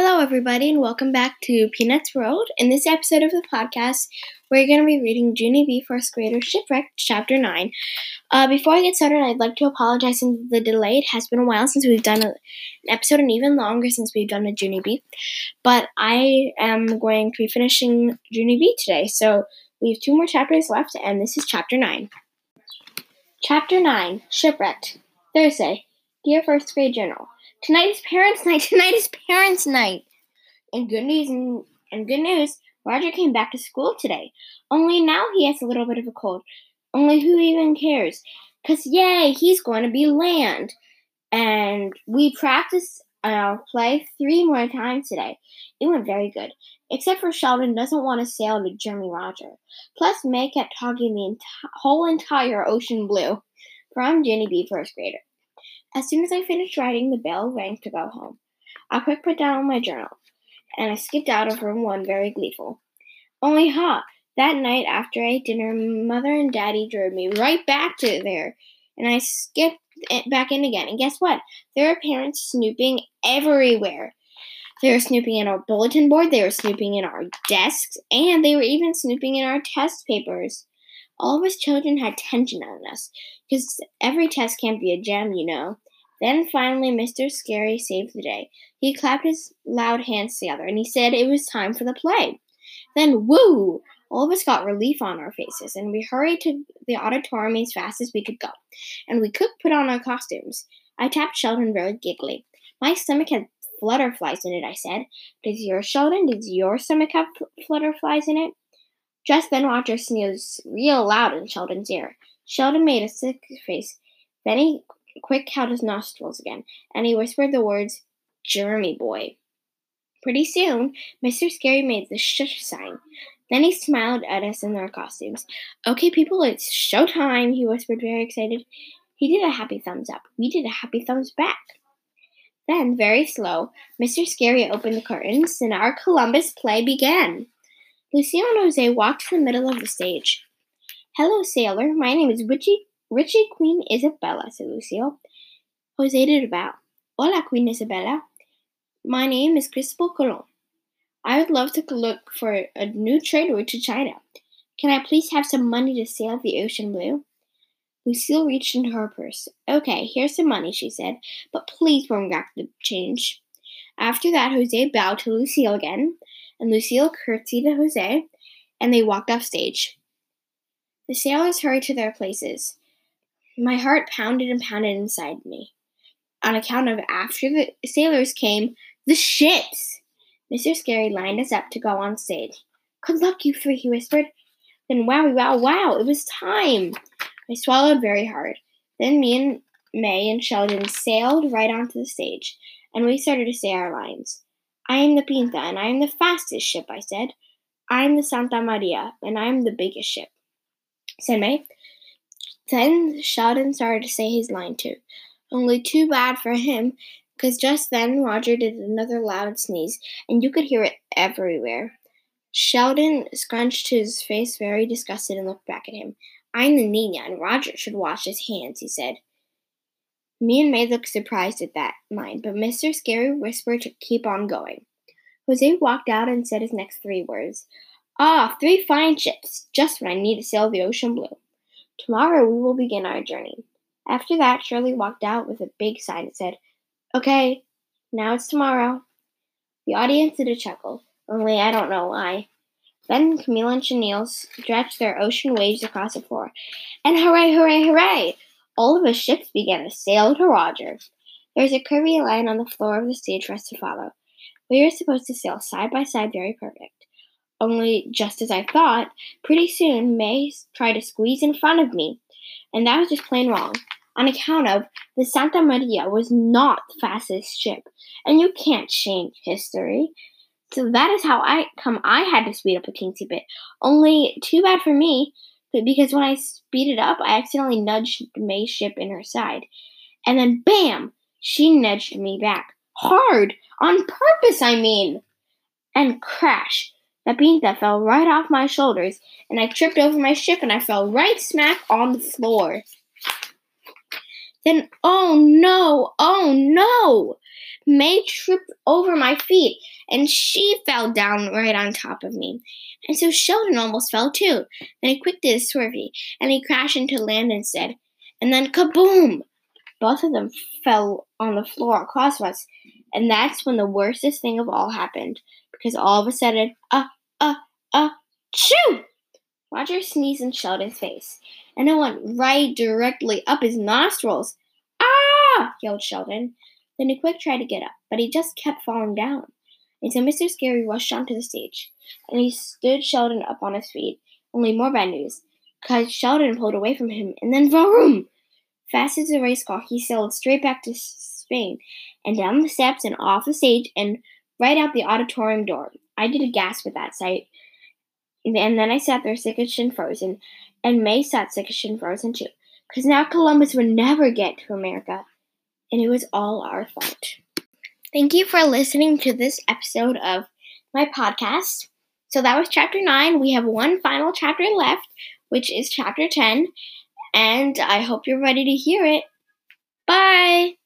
Hello, everybody, and welcome back to Peanuts World. In this episode of the podcast, we're going to be reading Junie B. First Grader Shipwrecked, Chapter 9. Uh, before I get started, I'd like to apologize for the delay. It has been a while since we've done a, an episode, and even longer since we've done a Junie B. But I am going to be finishing Junie B today, so we have two more chapters left, and this is Chapter 9. Chapter 9 Shipwrecked, Thursday. Dear First Grade Journal. Tonight is parents' night. Tonight is parents' night. And good news and, and good news, Roger came back to school today. Only now he has a little bit of a cold. Only who even cares? Cause yay, he's going to be land. And we practiced our play three more times today. It went very good. Except for Sheldon doesn't want to sail to Jeremy Roger. Plus May kept talking the enti- whole entire ocean blue from Junie B first grader. As soon as I finished writing, the bell rang to go home. I quick put down my journal, and I skipped out of room one very gleeful. Only ha! That night after I ate dinner, Mother and Daddy drove me right back to there, and I skipped back in again. And guess what? There are parents snooping everywhere. They were snooping in our bulletin board, they were snooping in our desks, and they were even snooping in our test papers. All of us children had tension on us, because every test can't be a gem, you know. Then finally, Mr. Scary saved the day. He clapped his loud hands together and he said it was time for the play. Then, woo! All of us got relief on our faces and we hurried to the auditorium as fast as we could go. And we could put on our costumes. I tapped Sheldon very giggly. My stomach had flutterflies in it, I said. Does your Sheldon, does your stomach have flutterflies in it? Just then Roger sneezed real loud in Sheldon's ear. Sheldon made a sick face. Then he quick held his nostrils again, and he whispered the words, Jeremy boy. Pretty soon, Mr. Scary made the shush sign. Then he smiled at us in our costumes. Okay, people, it's showtime, he whispered, very excited. He did a happy thumbs up. We did a happy thumbs back. Then, very slow, Mr. Scary opened the curtains, and our Columbus play began. Lucille and Jose walked to the middle of the stage. Hello, sailor. My name is Richie, Richie Queen Isabella, said Lucille. Jose did a bow. Hola, Queen Isabella. My name is Cristobal Colon. I would love to look for a new trade route to China. Can I please have some money to sail the ocean blue? Lucille reached into her purse. Okay, here's some money, she said, but please bring back the change. After that, Jose bowed to Lucille again, and Lucille curtsied to Jose, and they walked off stage. The sailors hurried to their places. My heart pounded and pounded inside me. On account of after the sailors came the ships. Mr. Scary lined us up to go on stage. Good luck, you three, he whispered. Then wow, wow, wow, it was time. I swallowed very hard. Then me and May and Sheldon sailed right onto the stage, and we started to say our lines. I am the Pinta, and I am the fastest ship, I said. I am the Santa Maria, and I am the biggest ship, said May. Eh? Then Sheldon started to say his line too. Only too bad for him, because just then Roger did another loud sneeze, and you could hear it everywhere. Sheldon scrunched his face very disgusted and looked back at him. I'm the Nina, and Roger should wash his hands, he said. Me and May looked surprised at that line, but Mr. Scary whispered to keep on going. Jose walked out and said his next three words. Ah, three fine ships, just what I need to sail the ocean blue. Tomorrow we will begin our journey. After that, Shirley walked out with a big sign that said, Okay, now it's tomorrow. The audience did a chuckle, only I don't know why. Then Camille and Chenille stretched their ocean waves across the floor. And hooray, hooray, hooray! All of the ships began to sail to Roger. There was a curvy line on the floor of the stage for us to follow. We were supposed to sail side by side, very perfect. Only, just as I thought, pretty soon May tried to squeeze in front of me, and that was just plain wrong. On account of the Santa Maria was not the fastest ship, and you can't change history. So that is how I come. I had to speed up a teensy bit. Only too bad for me, because when I speeded up, I accidentally nudged May's ship in her side, and then bam, she nudged me back hard on purpose. I mean, and crash. That pinta fell right off my shoulders, and I tripped over my ship and I fell right smack on the floor. Then, oh no, oh no! May tripped over my feet and she fell down right on top of me. And so Sheldon almost fell too. Then he quick did a swervy and he crashed into land instead. And then kaboom! Both of them fell on the floor across us. And that's when the worstest thing of all happened. Because all of a sudden, uh, uh, uh, choo! Roger sneezed in Sheldon's face, and it went right directly up his nostrils. Ah! yelled Sheldon. Then he quick tried to get up, but he just kept falling down. And so Mr. Scary rushed onto the stage, and he stood Sheldon up on his feet. Only more bad news, because Sheldon pulled away from him, and then vroom! Fast as a race car, he sailed straight back to Spain, and down the steps and off the stage, and right out the auditorium door. I did a gasp at that sight. And then I sat there sickish and frozen, and May sat sickish and frozen too, because now Columbus would never get to America, and it was all our fault. Thank you for listening to this episode of my podcast. So that was chapter 9. We have one final chapter left, which is chapter 10, and I hope you're ready to hear it. Bye!